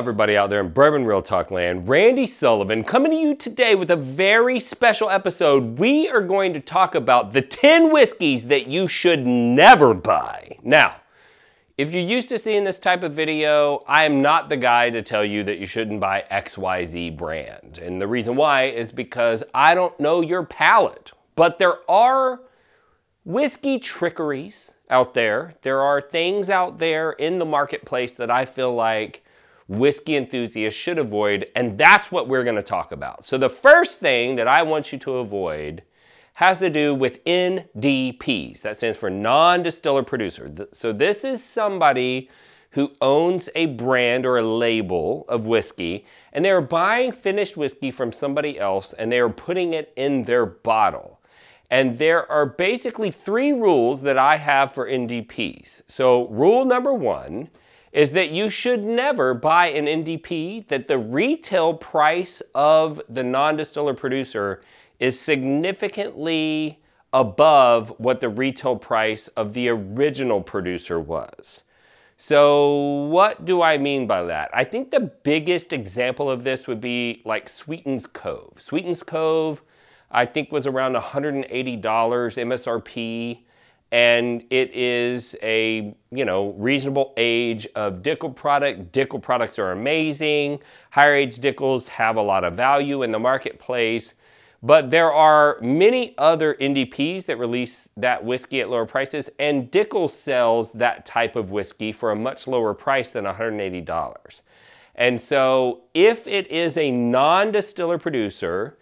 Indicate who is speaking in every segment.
Speaker 1: Everybody out there in Bourbon Real Talk land. Randy Sullivan coming to you today with a very special episode. We are going to talk about the 10 whiskeys that you should never buy. Now, if you're used to seeing this type of video, I am not the guy to tell you that you shouldn't buy XYZ brand. And the reason why is because I don't know your palate. But there are whiskey trickeries out there. There are things out there in the marketplace that I feel like whiskey enthusiasts should avoid, and that's what we're going to talk about. So, the first thing that I want you to avoid has to do with NDPs. That stands for non distiller producer. So, this is somebody who owns a brand or a label of whiskey, and they are buying finished whiskey from somebody else and they are putting it in their bottle. And there are basically three rules that I have for NDPs. So, rule number one is that you should never buy an NDP that the retail price of the non distiller producer is significantly above what the retail price of the original producer was. So, what do I mean by that? I think the biggest example of this would be like Sweetens Cove. Sweetens Cove, I think, was around $180 MSRP and it is a you know reasonable age of Dickel product. Dickel products are amazing. Higher age Dickels have a lot of value in the marketplace, but there are many other NDPs that release that whiskey at lower prices, and Dickel sells that type of whiskey for a much lower price than $180. And so, if it is a non-distiller producer,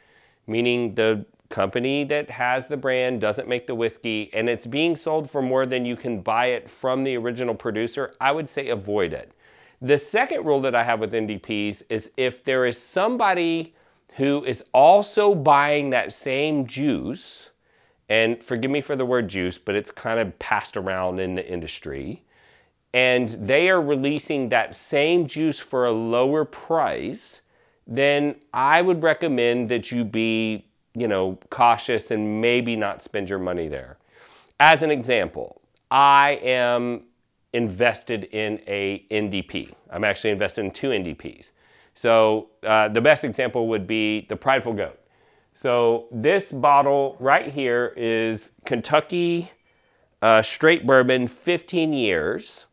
Speaker 1: meaning the company that has the brand doesn't make the whiskey and it's being sold for more than you can buy it from the original producer, I would say avoid it. The second rule that I have with NDPs is if there is somebody who is also buying that same juice, and forgive me for the word juice, but it's kind of passed around in the industry, and they are releasing that same juice for a lower price, then I would recommend that you be you know, cautious and maybe not spend your money there. As an example, I am invested in a NDP. I'm actually invested in two NDPs. So uh, the best example would be the Prideful Goat. So this bottle right here is Kentucky uh, straight bourbon, 15 years,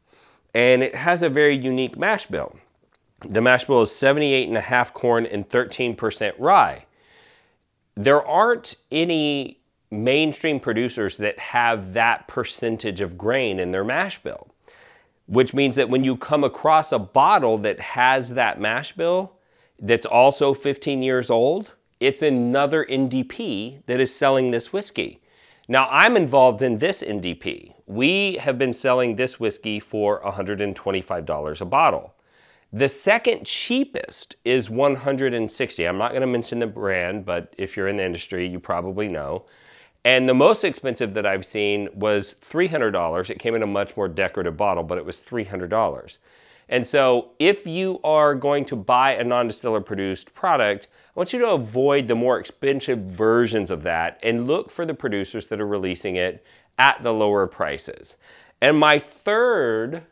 Speaker 1: and it has a very unique mash bill. The mash bill is 78 and a half corn and 13% rye there aren't any mainstream producers that have that percentage of grain in their mash bill, which means that when you come across a bottle that has that mash bill that's also 15 years old, it's another NDP that is selling this whiskey. Now, I'm involved in this NDP. We have been selling this whiskey for $125 a bottle. The second cheapest is 160. I'm not going to mention the brand, but if you're in the industry, you probably know. And the most expensive that I've seen was $300. It came in a much more decorative bottle, but it was $300. And so, if you are going to buy a non distiller produced product, I want you to avoid the more expensive versions of that and look for the producers that are releasing it at the lower prices. And my third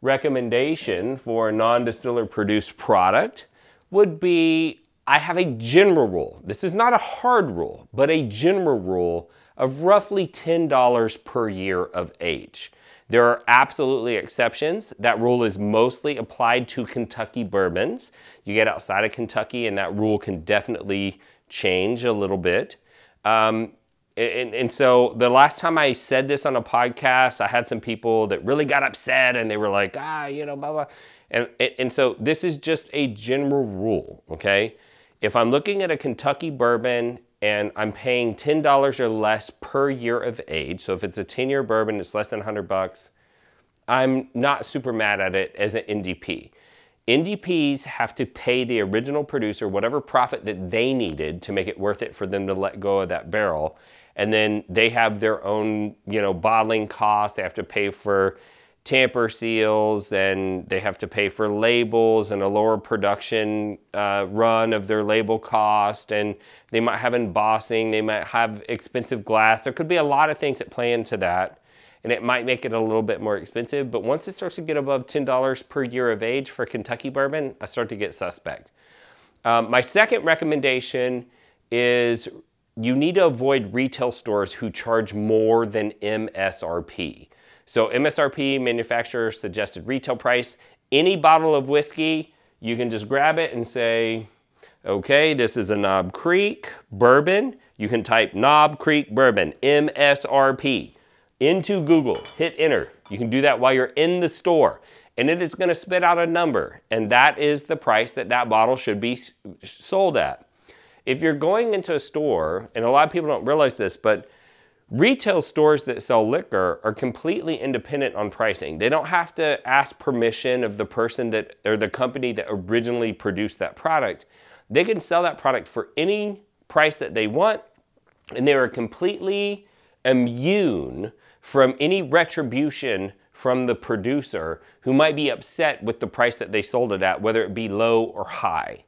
Speaker 1: recommendation for a non-distiller produced product would be I have a general rule. This is not a hard rule, but a general rule of roughly $10 per year of age. There are absolutely exceptions. That rule is mostly applied to Kentucky bourbons. You get outside of Kentucky, and that rule can definitely change a little bit. Um, and, and, so the last time I said this on a podcast, I had some people that really got upset and they were like, ah, you know, blah, blah. And, and so this is just a general rule, okay? If I'm looking at a Kentucky bourbon and I'm paying $10 or less per year of age, so if it's a 10 year bourbon, it's less than 100 bucks, I'm not super mad at it as an NDP. NDPs have to pay the original producer whatever profit that they needed to make it worth it for them to let go of that barrel and then they have their own, you know, bottling costs. They have to pay for tamper seals and they have to pay for labels and a lower production uh, run of their label cost and they might have embossing they might have expensive glass there could be a lot of things that play into that and it might make it a little bit more expensive. But once it starts to get above $10 per year of age for Kentucky bourbon, I start to get suspect. Um, my second recommendation is you need to avoid retail stores who charge more than MSRP. So, MSRP, manufacturer suggested retail price, any bottle of whiskey, you can just grab it and say, okay, this is a Knob Creek bourbon. You can type Knob Creek bourbon, MSRP, into Google, hit enter. You can do that while you're in the store, and it is going to spit out a number, and that is the price that that bottle should be sold at. If you're going into a store, and a lot of people don't realize this, but retail stores that sell liquor are completely independent on pricing. They don't have to ask permission of the person that or the company that originally produced that product. They can sell that product for any price that they want, and they are completely immune from any retribution from the producer who might be upset with the price that they sold it at, whether it be low or high.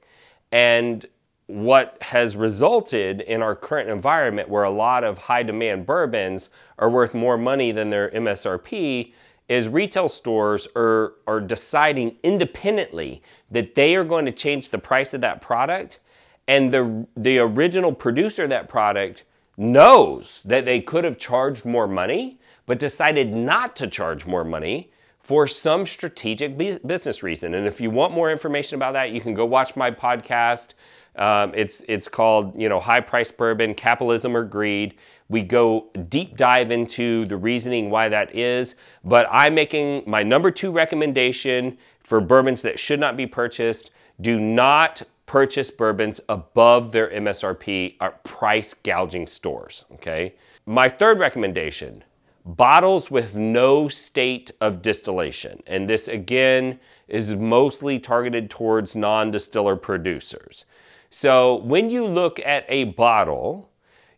Speaker 1: And what has resulted in our current environment where a lot of high demand bourbons are worth more money than their MSRP is retail stores are, are deciding independently that they are going to change the price of that product. And the, the original producer of that product knows that they could have charged more money but decided not to charge more money for some strategic business reason. And if you want more information about that you can go watch my podcast um, it's it's called you know high price bourbon, capitalism or greed. We go deep dive into the reasoning why that is. But I'm making my number two recommendation for bourbons that should not be purchased. Do not purchase bourbons above their MSRP at price gouging stores. Okay. My third recommendation bottles with no state of distillation. And this again is mostly targeted towards non distiller producers. So when you look at a bottle,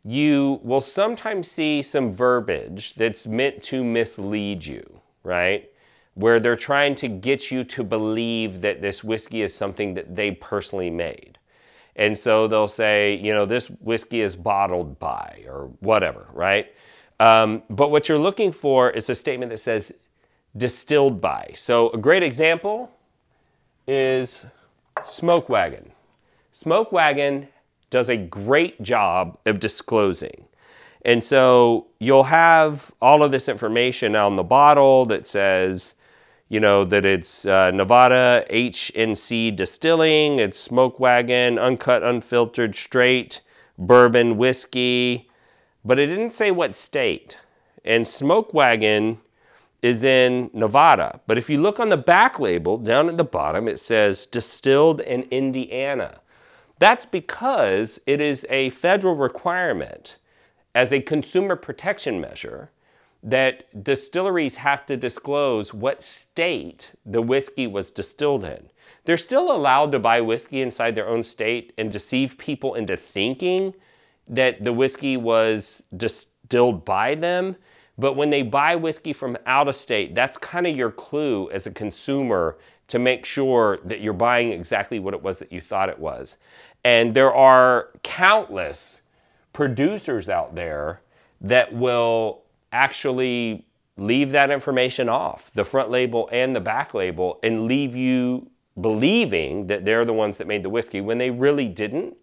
Speaker 1: you will sometimes see some verbiage that's meant to mislead you, right? Where they're trying to get you to believe that this whiskey is something that they personally made. And so they'll say, you know, this whiskey is bottled by or whatever, right? Um, but what you're looking for is a statement that says distilled by. So a great example is Smoke Wagon. Smoke Wagon does a great job of disclosing. And so you'll have all of this information on the bottle that says, you know, that it's uh, Nevada H&C Distilling, it's Smoke Wagon, uncut, unfiltered, straight, bourbon, whiskey, but it didn't say what state. And Smoke Wagon is in Nevada. But if you look on the back label down at the bottom, it says distilled in Indiana. That's because it is a federal requirement as a consumer protection measure that distilleries have to disclose what state the whiskey was distilled in. They're still allowed to buy whiskey inside their own state and deceive people into thinking that the whiskey was distilled by them. But when they buy whiskey from out of state, that's kind of your clue as a consumer to make sure that you're buying exactly what it was that you thought it was. And there are countless producers out there that will actually leave that information off, the front label and the back label, and leave you believing that they're the ones that made the whiskey when they really didn't.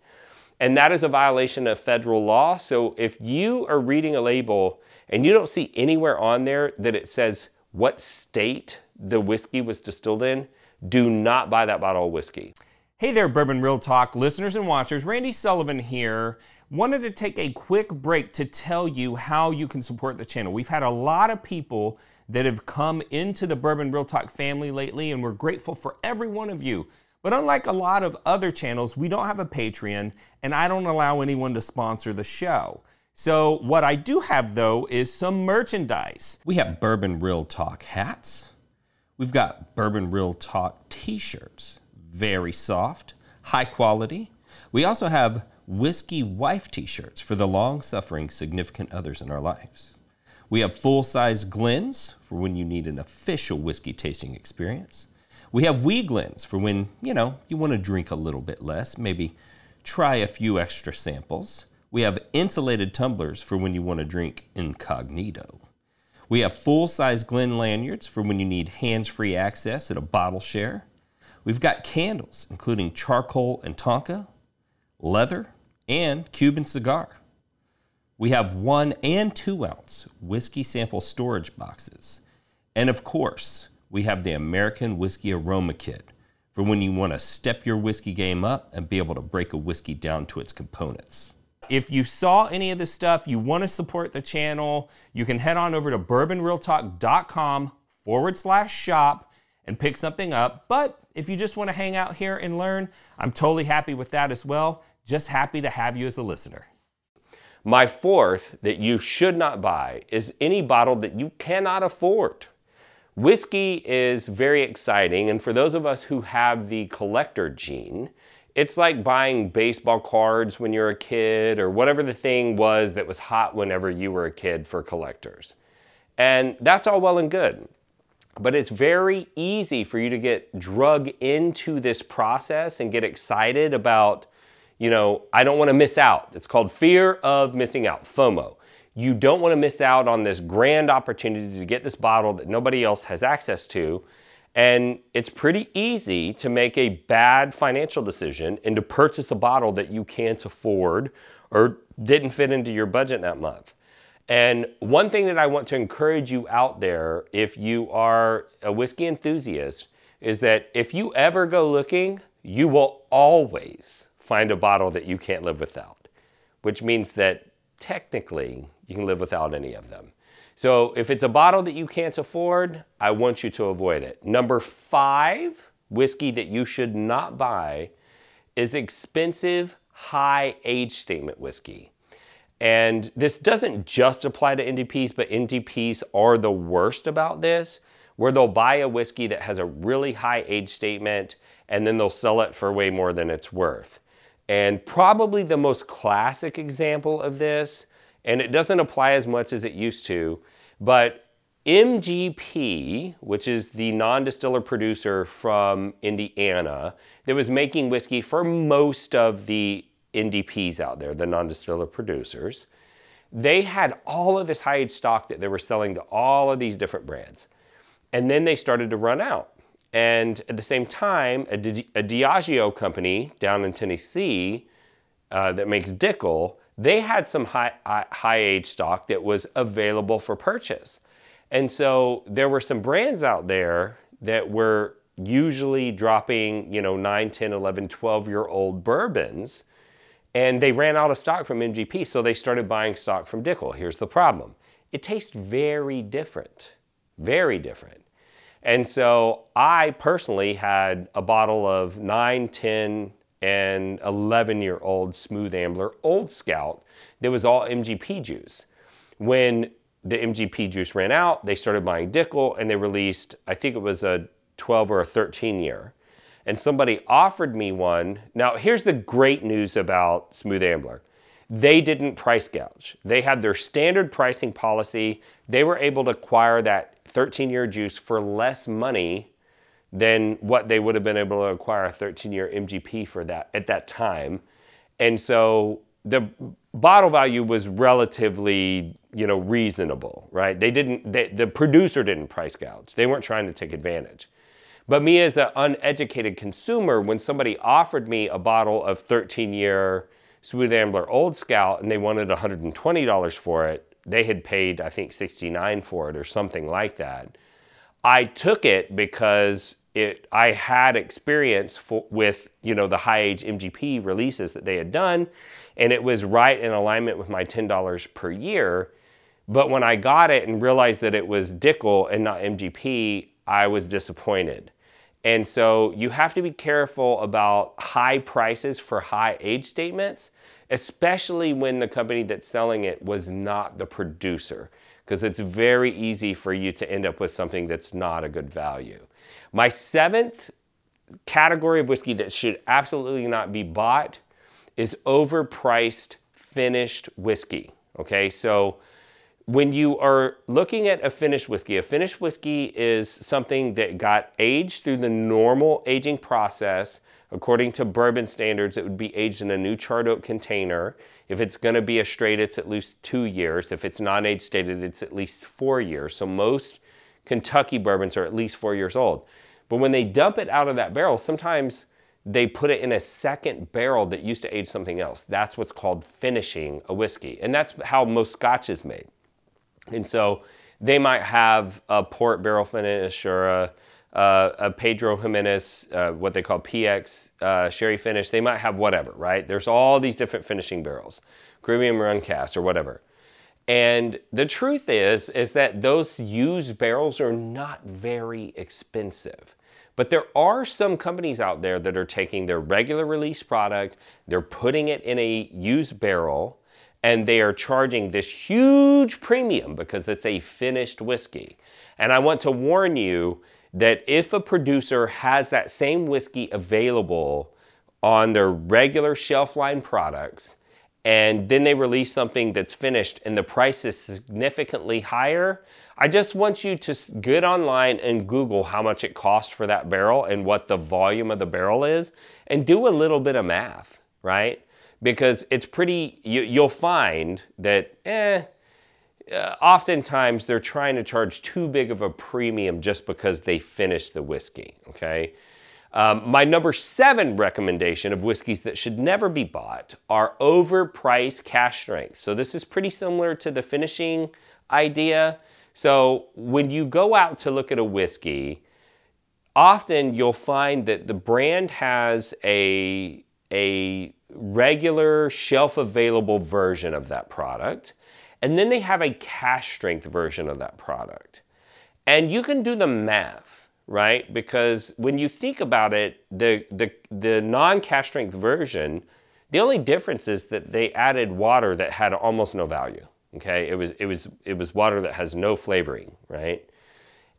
Speaker 1: And that is a violation of federal law. So if you are reading a label and you don't see anywhere on there that it says what state the whiskey was distilled in, do not buy that bottle of whiskey.
Speaker 2: Hey there, Bourbon Real Talk listeners and watchers. Randy Sullivan here. Wanted to take a quick break to tell you how you can support the channel. We've had a lot of people that have come into the Bourbon Real Talk family lately, and we're grateful for every one of you. But unlike a lot of other channels, we don't have a Patreon, and I don't allow anyone to sponsor the show. So, what I do have though is some merchandise.
Speaker 3: We have Bourbon Real Talk hats, we've got Bourbon Real Talk t shirts very soft, high quality. We also have Whiskey Wife t shirts for the long suffering significant others in our lives. We have full size Glens for when you need an official whiskey tasting experience. We have wee Glens for when, you know, you want to drink a little bit less, maybe try a few extra samples. We have insulated tumblers for when you want to drink incognito. We have full size Glen lanyards for when you need hands free access at a bottle share. We've got candles, including charcoal and tonka, leather, and Cuban cigar. We have one and two ounce whiskey sample storage boxes. And of course, we have the American Whiskey Aroma Kit for when you want to step your whiskey game up and be able to break a whiskey down to its components.
Speaker 2: If you saw any of this stuff, you want to support the channel, you can head on over to bourbonrealtalk.com forward slash shop and pick something up. But if you just want to hang out here and learn, I'm totally happy with that as well. Just happy to have you as a listener.
Speaker 1: My fourth that you should not buy is any bottle that you cannot afford. Whiskey is very exciting, and for those of us who have the collector gene, it's like buying baseball cards when you're a kid or whatever the thing was that was hot whenever you were a kid for collectors. And that's all well and good. But it's very easy for you to get drug into this process and get excited about, you know, I don't want to miss out. It's called fear of missing out, FOMO. You don't want to miss out on this grand opportunity to get this bottle that nobody else has access to. And it's pretty easy to make a bad financial decision and to purchase a bottle that you can't afford or didn't fit into your budget that month. And one thing that I want to encourage you out there, if you are a whiskey enthusiast, is that if you ever go looking, you will always find a bottle that you can't live without, which means that technically you can live without any of them. So if it's a bottle that you can't afford, I want you to avoid it. Number five, whiskey that you should not buy is expensive, high age statement whiskey. And this doesn't just apply to NDPs, but NDPs are the worst about this, where they'll buy a whiskey that has a really high age statement and then they'll sell it for way more than it's worth. And probably the most classic example of this and it doesn't apply as much as it used to. But MGP, which is the non distiller producer from Indiana, that was making whiskey for most of the NDPs out there, the non distiller producers, they had all of this high age stock that they were selling to all of these different brands. And then they started to run out. And at the same time, a, Di- a Diageo company down in Tennessee uh, that makes Dickel they had some high, high age stock that was available for purchase. And so there were some brands out there that were usually dropping, you know, 9, 10, 11, 12 year old bourbons. And they ran out of stock from MGP, so they started buying stock from Dickel. Here's the problem it tastes very different, very different. And so I personally had a bottle of 9, 10, and 11 year old Smooth Ambler Old Scout that was all MGP juice. When the MGP juice ran out, they started buying Dickel and they released, I think it was a 12 or a 13 year. And somebody offered me one. Now, here's the great news about Smooth Ambler they didn't price gouge. They had their standard pricing policy. They were able to acquire that 13 year juice for less money than what they would have been able to acquire a 13 year MGP for that at that time. And so the bottle value was relatively, you know, reasonable, right? They didn't, they, the producer didn't price gouge. They weren't trying to take advantage. But me as an uneducated consumer, when somebody offered me a bottle of 13 year Smooth Ambler Old Scout and they wanted $120 for it, they had paid, I think, 69 for it or something like that. I took it because it, I had experience for, with you know the high age MGP releases that they had done, and it was right in alignment with my ten dollars per year. But when I got it and realized that it was Dickel and not MGP, I was disappointed. And so you have to be careful about high prices for high age statements, especially when the company that's selling it was not the producer, because it's very easy for you to end up with something that's not a good value. My seventh category of whiskey that should absolutely not be bought is overpriced finished whiskey. Okay, so when you are looking at a finished whiskey, a finished whiskey is something that got aged through the normal aging process. According to bourbon standards, it would be aged in a new charred oak container. If it's going to be a straight, it's at least two years. If it's non age stated, it's at least four years. So most Kentucky bourbons are at least four years old. But when they dump it out of that barrel, sometimes they put it in a second barrel that used to age something else. That's what's called finishing a whiskey. And that's how most scotch is made. And so they might have a port barrel finish or a, a Pedro Jimenez, uh, what they call PX uh, sherry finish. They might have whatever, right? There's all these different finishing barrels, Caribbean rum cask or whatever. And the truth is, is that those used barrels are not very expensive. But there are some companies out there that are taking their regular release product, they're putting it in a used barrel, and they are charging this huge premium because it's a finished whiskey. And I want to warn you that if a producer has that same whiskey available on their regular shelf line products, and then they release something that's finished and the price is significantly higher, I just want you to get online and Google how much it costs for that barrel and what the volume of the barrel is and do a little bit of math, right? Because it's pretty, you, will find that, eh, uh, oftentimes they're trying to charge too big of a premium just because they finished the whiskey, okay? Um, my number seven recommendation of whiskeys that should never be bought are overpriced cask strength. So this is pretty similar to the finishing idea. So when you go out to look at a whiskey, often you'll find that the brand has a, a regular shelf available version of that product, and then they have a cask strength version of that product. And you can do the math right? Because when you think about it, the, the, the non cask strength version, the only difference is that they added water that had almost no value. Okay, it was it was it was water that has no flavoring, right?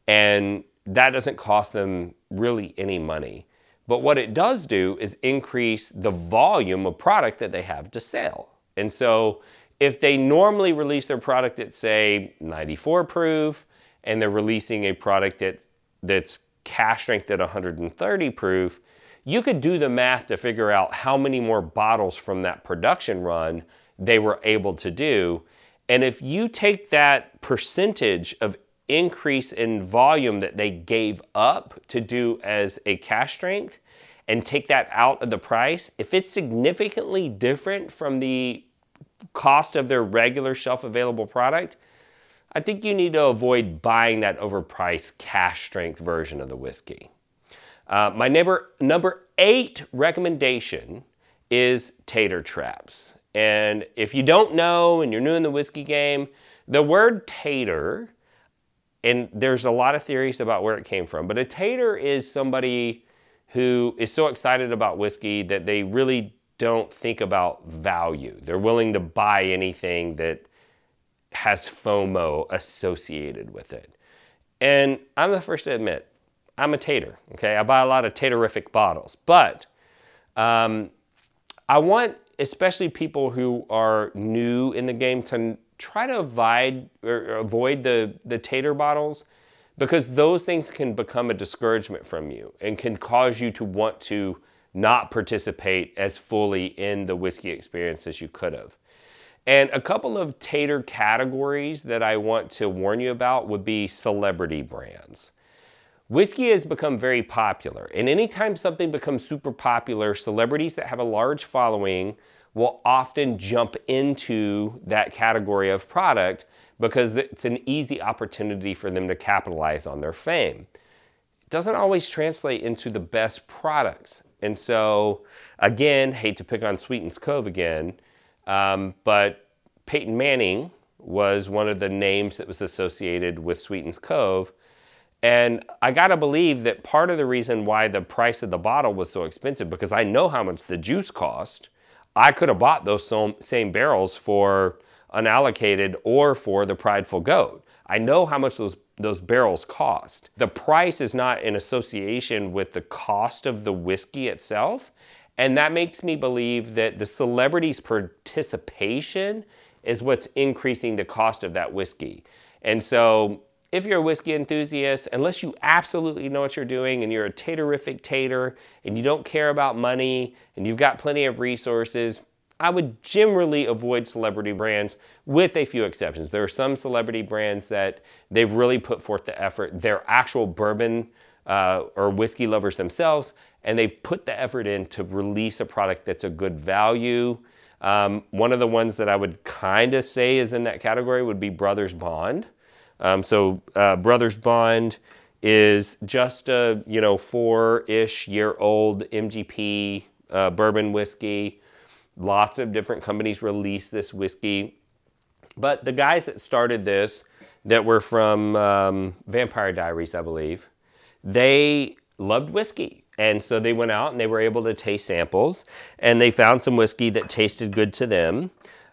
Speaker 1: And that doesn't cost them really any money. But what it does do is increase the volume of product that they have to sell. And so if they normally release their product at say 94 proof and they're releasing a product that that's cask strength at 130 proof, you could do the math to figure out how many more bottles from that production run they were able to do. And if you take that percentage of increase in volume that they gave up to do as a cask strength and take that out of the price, if it's significantly different from the cost of their regular shelf available product, I think you need to avoid buying that overpriced cask strength version of the whiskey. Uh, my neighbor, number eight recommendation is tater traps. And if you don't know and you're new in the whiskey game, the word tater, and there's a lot of theories about where it came from, but a tater is somebody who is so excited about whiskey that they really don't think about value. They're willing to buy anything that has FOMO associated with it. And I'm the first to admit, I'm a tater, okay? I buy a lot of taterific bottles, but um, I want especially people who are new in the game to try to avoid or avoid the, the tater bottles because those things can become a discouragement from you and can cause you to want to not participate as fully in the whiskey experience as you could have. And a couple of tater categories that I want to warn you about would be celebrity brands. Whiskey has become very popular, and anytime something becomes super popular, celebrities that have a large following will often jump into that category of product because it's an easy opportunity for them to capitalize on their fame. It doesn't always translate into the best products. And so, again, hate to pick on Sweetens Cove again, um, but Peyton Manning was one of the names that was associated with Sweetens Cove. And I gotta believe that part of the reason why the price of the bottle was so expensive, because I know how much the juice cost, I could have bought those same barrels for unallocated or for the Prideful Goat. I know how much those those barrels cost. The price is not in association with the cost of the whiskey itself. And that makes me believe that the celebrity's participation is what's increasing the cost of that whiskey. And so if you're a whiskey enthusiast, unless you absolutely know what you're doing and you're a taterific tater and you don't care about money and you've got plenty of resources, I would generally avoid celebrity brands with a few exceptions. There are some celebrity brands that they've really put forth the effort. They're actual bourbon uh, or whiskey lovers themselves, and they've put the effort in to release a product that's a good value. Um, one of the ones that I would kind of say is in that category would be Brothers Bond. Um, so uh, Brothers Bond is just a you know four-ish year old MGP uh, bourbon whiskey. Lots of different companies release this whiskey, but the guys that started this, that were from um, Vampire Diaries, I believe, they loved whiskey. And so they went out and they were able to taste samples and they found some whiskey that tasted good to them.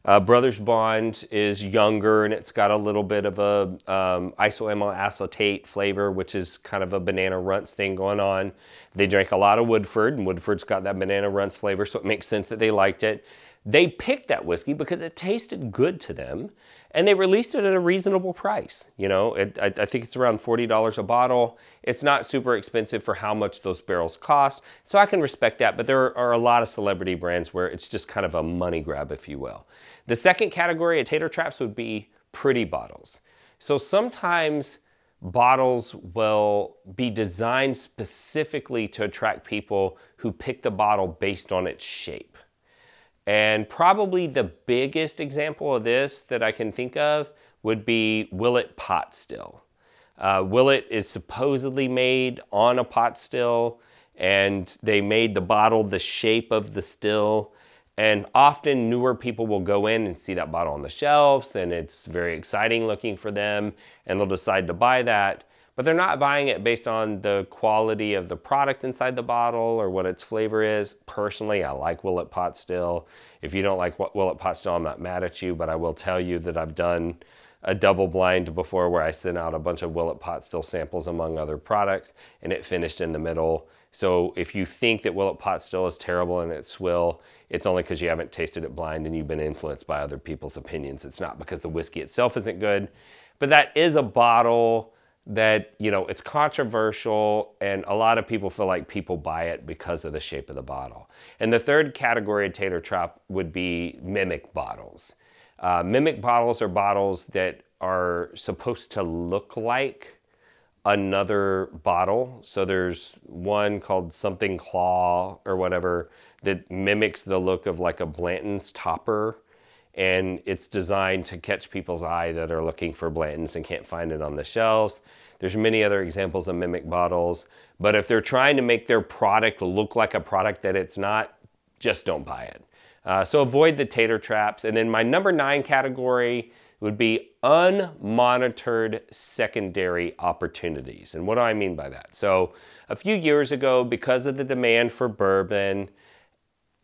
Speaker 1: Uh, Brothers Bond is younger and it's got a little bit of a um, isoamyl acetate flavor, which is kind of a banana runts thing going on. They drank a lot of Woodford, and Woodford's got that banana runts flavor, so it makes sense that they liked it. They picked that whiskey because it tasted good to them, and they released it at a reasonable price. You know, it, I, I think it's around $40 a bottle. It's not super expensive for how much those barrels cost, so I can respect that, but there are a lot of celebrity brands where it's just kind of a money grab, if you will. The second category of tater traps would be pretty bottles. So sometimes bottles will be designed specifically to attract people who pick the bottle based on its shape. And probably the biggest example of this that I can think of would be Willet Pot Still. Uh, Willet is supposedly made on a pot still, and they made the bottle the shape of the still. And often newer people will go in and see that bottle on the shelves and it's very exciting looking for them and they'll decide to buy that. But they're not buying it based on the quality of the product inside the bottle or what its flavor is. Personally, I like Willet Pot Still. If you don't like Willet Pot Still, I'm not mad at you, but I will tell you that I've done a double blind before where I sent out a bunch of Willet Pot Still samples among other products and it finished in the middle. So if you think that Willet Pot Still is terrible and it's swill, it's only because you haven't tasted it blind and you've been influenced by other people's opinions. It's not because the whiskey itself isn't good. But that is a bottle that, you know, it's controversial and a lot of people feel like people buy it because of the shape of the bottle. And the third category of tater trap would be mimic bottles. Uh, mimic bottles are bottles that are supposed to look like another bottle. So there's one called something claw or whatever that mimics the look of like a Blanton's topper. And it's designed to catch people's eye that are looking for Blanton's and can't find it on the shelves. There's many other examples of mimic bottles. But if they're trying to make their product look like a product that it's not, just don't buy it. Uh, so avoid the tater traps. And then my number nine category would be unmonitored secondary opportunities. And what do I mean by that? So a few years ago, because of the demand for bourbon,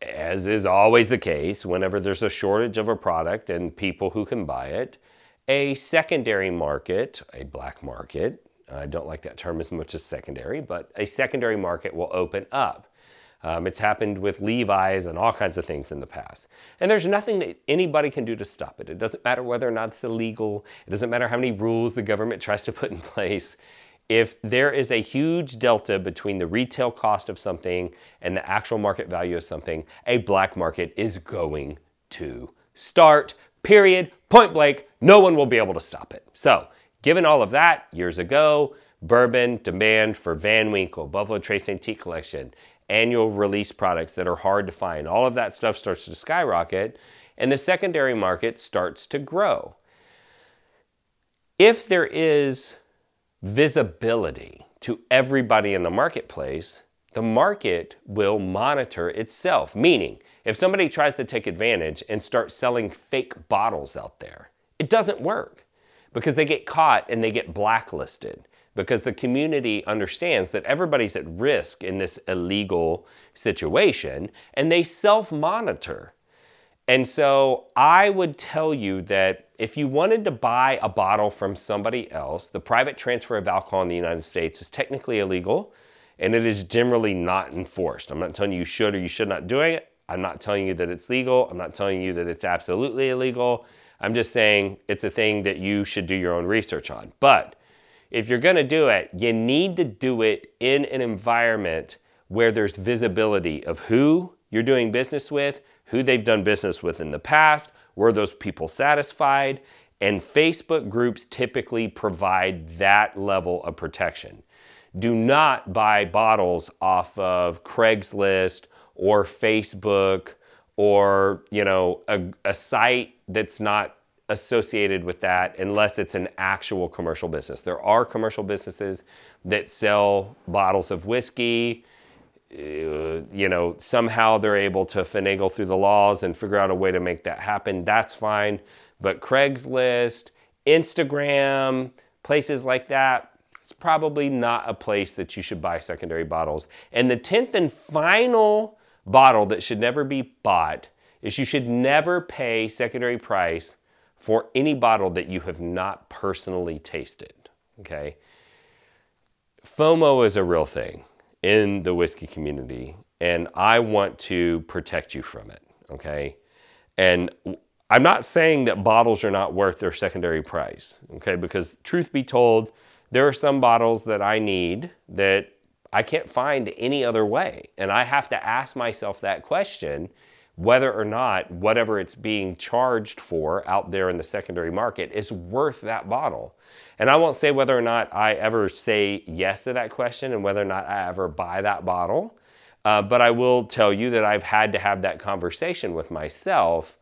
Speaker 1: as is always the case, whenever there's a shortage of a product and people who can buy it, a secondary market, a black market, I don't like that term as much as secondary, but a secondary market will open up. Um, it's happened with Levi's and all kinds of things in the past. And there's nothing that anybody can do to stop it. It doesn't matter whether or not it's illegal. It doesn't matter how many rules the government tries to put in place. If there is a huge delta between the retail cost of something and the actual market value of something, a black market is going to start, period, point blank. No one will be able to stop it. So, given all of that, years ago, bourbon demand for Van Winkle, Buffalo Trace Antique Collection, annual release products that are hard to find. All of that stuff starts to skyrocket, and the secondary market starts to grow. If there is visibility to everybody in the marketplace, the market will monitor itself. Meaning, if somebody tries to take advantage and start selling fake bottles out there, it doesn't work because they get caught and they get blacklisted because the community understands that everybody's at risk in this illegal situation and they self monitor. And so I would tell you that if you wanted to buy a bottle from somebody else, the private transfer of alcohol in the United States is technically illegal and it is generally not enforced. I'm not telling you you should or you should not do it. I'm not telling you that it's legal. I'm not telling you that it's absolutely illegal. I'm just saying it's a thing that you should do your own research on. But if you're going to do it, you need to do it in an environment where there's visibility of who you're doing business with, who they've done business with in the past, were those people satisfied, and Facebook groups typically provide that level of protection. Do not buy bottles off of Craigslist or Facebook or, you know, a, a site that's not associated with that unless it's an actual commercial business. There are commercial businesses that sell bottles of whiskey. You know, somehow they're able to finagle through the laws and figure out a way to make that happen. That's fine. But Craigslist, Instagram, places like that, it's probably not a place that you should buy secondary bottles. And the 10th and final bottle that should never be bought is you should never pay secondary price for any bottle that you have not personally tasted. Okay? FOMO is a real thing in the whiskey community, and I want to protect you from it. Okay? And I'm not saying that bottles are not worth their secondary price, okay? Because truth be told, there are some bottles that I need that I can't find any other way. And I have to ask myself that question whether or not whatever it's being charged for out there in the secondary market is worth that bottle. And I won't say whether or not I ever say yes to that question and whether or not I ever buy that bottle. Uh, but I will tell you that I've had to have that conversation with myself.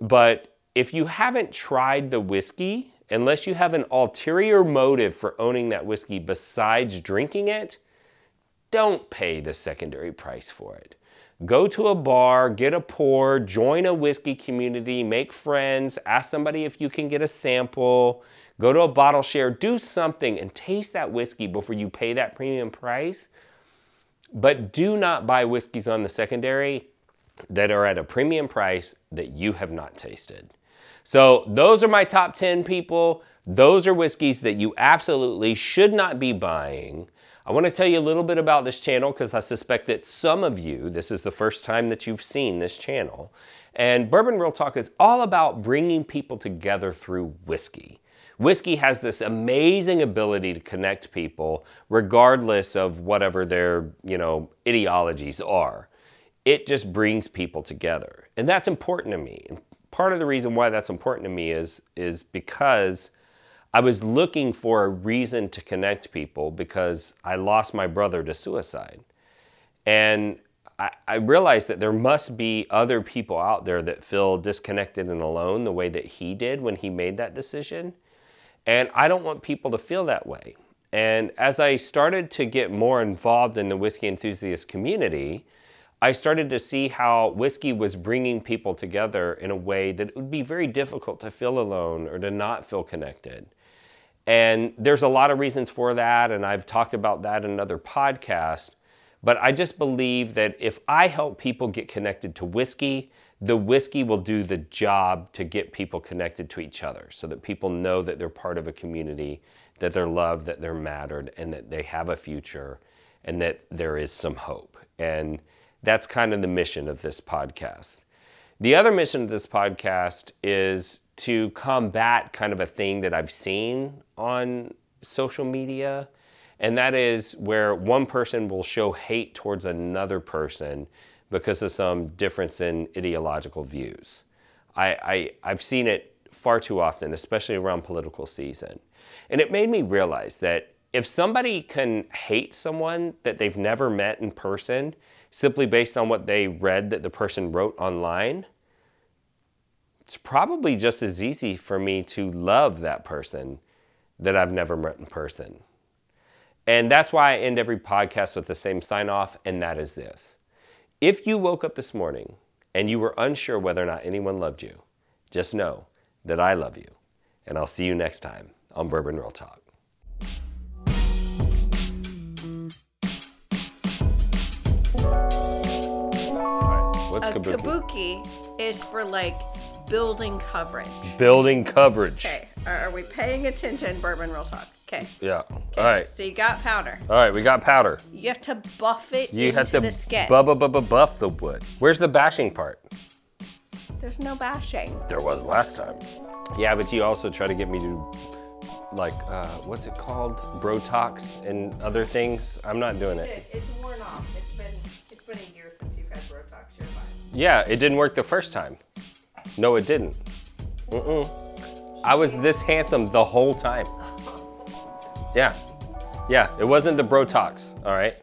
Speaker 1: But if you haven't tried the whiskey, unless you have an ulterior motive for owning that whiskey besides drinking it, don't pay the secondary price for it. Go to a bar, get a pour, join a whiskey community, make friends, ask somebody if you can get a sample, go to a bottle share, do something and taste that whiskey before you pay that premium price. But do not buy whiskeys on the secondary that are at a premium price that you have not tasted. So, those are my top 10 people. Those are whiskeys that you absolutely should not be buying. I want to tell you a little bit about this channel because I suspect that some of you, this is the first time that you've seen this channel. And Bourbon Real Talk is all about bringing people together through whiskey. Whiskey has this amazing ability to connect people regardless of whatever their, you know, ideologies are. It just brings people together. And that's important to me. And part of the reason why that's important to me is is because I was looking for a reason to connect people because I lost my brother to suicide. And I, I, realized that there must be other people out there that feel disconnected and alone the way that he did when he made that decision. And I don't want people to feel that way. And as I started to get more involved in the whiskey enthusiast community, I started to see how whiskey was bringing people together in a way that it would be very difficult to feel alone or to not feel connected. And there's a lot of reasons for that, and I've talked about that in another podcast. But I just believe that if I help people get connected to whiskey, the whiskey will do the job to get people connected to each other so that people know that they're part of a community, that they're loved, that they're mattered, and that they have a future, and that there is some hope. And that's kind of the mission of this podcast. The other mission of this podcast is to combat kind of a thing that I've seen on social media, and that is where one person will show hate towards another person because of some difference in ideological views. I, I, have seen it far too often, especially around political season. And it made me realize that if somebody can hate someone that they've never met in person simply based on what they read that the person wrote online, it's probably just as easy for me to love that person that I've never met in person. And that's why I end every podcast with the same sign off, and that is this. If you woke up this morning and you were unsure whether or not anyone loved you, just know that I love you. And I'll see you next time on Bourbon Real Talk.
Speaker 4: what's kabuki? kabuki is for like building coverage.
Speaker 1: Building coverage.
Speaker 4: Okay. Are, we paying attention, Bourbon Real Talk? Okay.
Speaker 1: Yeah. All right.
Speaker 4: So you got powder.
Speaker 1: All right, we got powder.
Speaker 4: You have to buff it
Speaker 1: You
Speaker 4: into
Speaker 1: have to
Speaker 4: the skin.
Speaker 1: bu- bu- bu- bu- buff the wood. Where's the bashing part?
Speaker 4: There's no bashing.
Speaker 1: There was last time. Yeah, but you also try to get me to like uh, what's it called, Brotox and other things. I'm not doing it.
Speaker 4: It, it's worn off. It's been it's been a year since you've had Botox. You're fine.
Speaker 1: Yeah, it didn't work the first time. No, it didn't. Mm-mm. I was this handsome the whole time. Yeah. Yeah, it wasn't the Brotox, all right?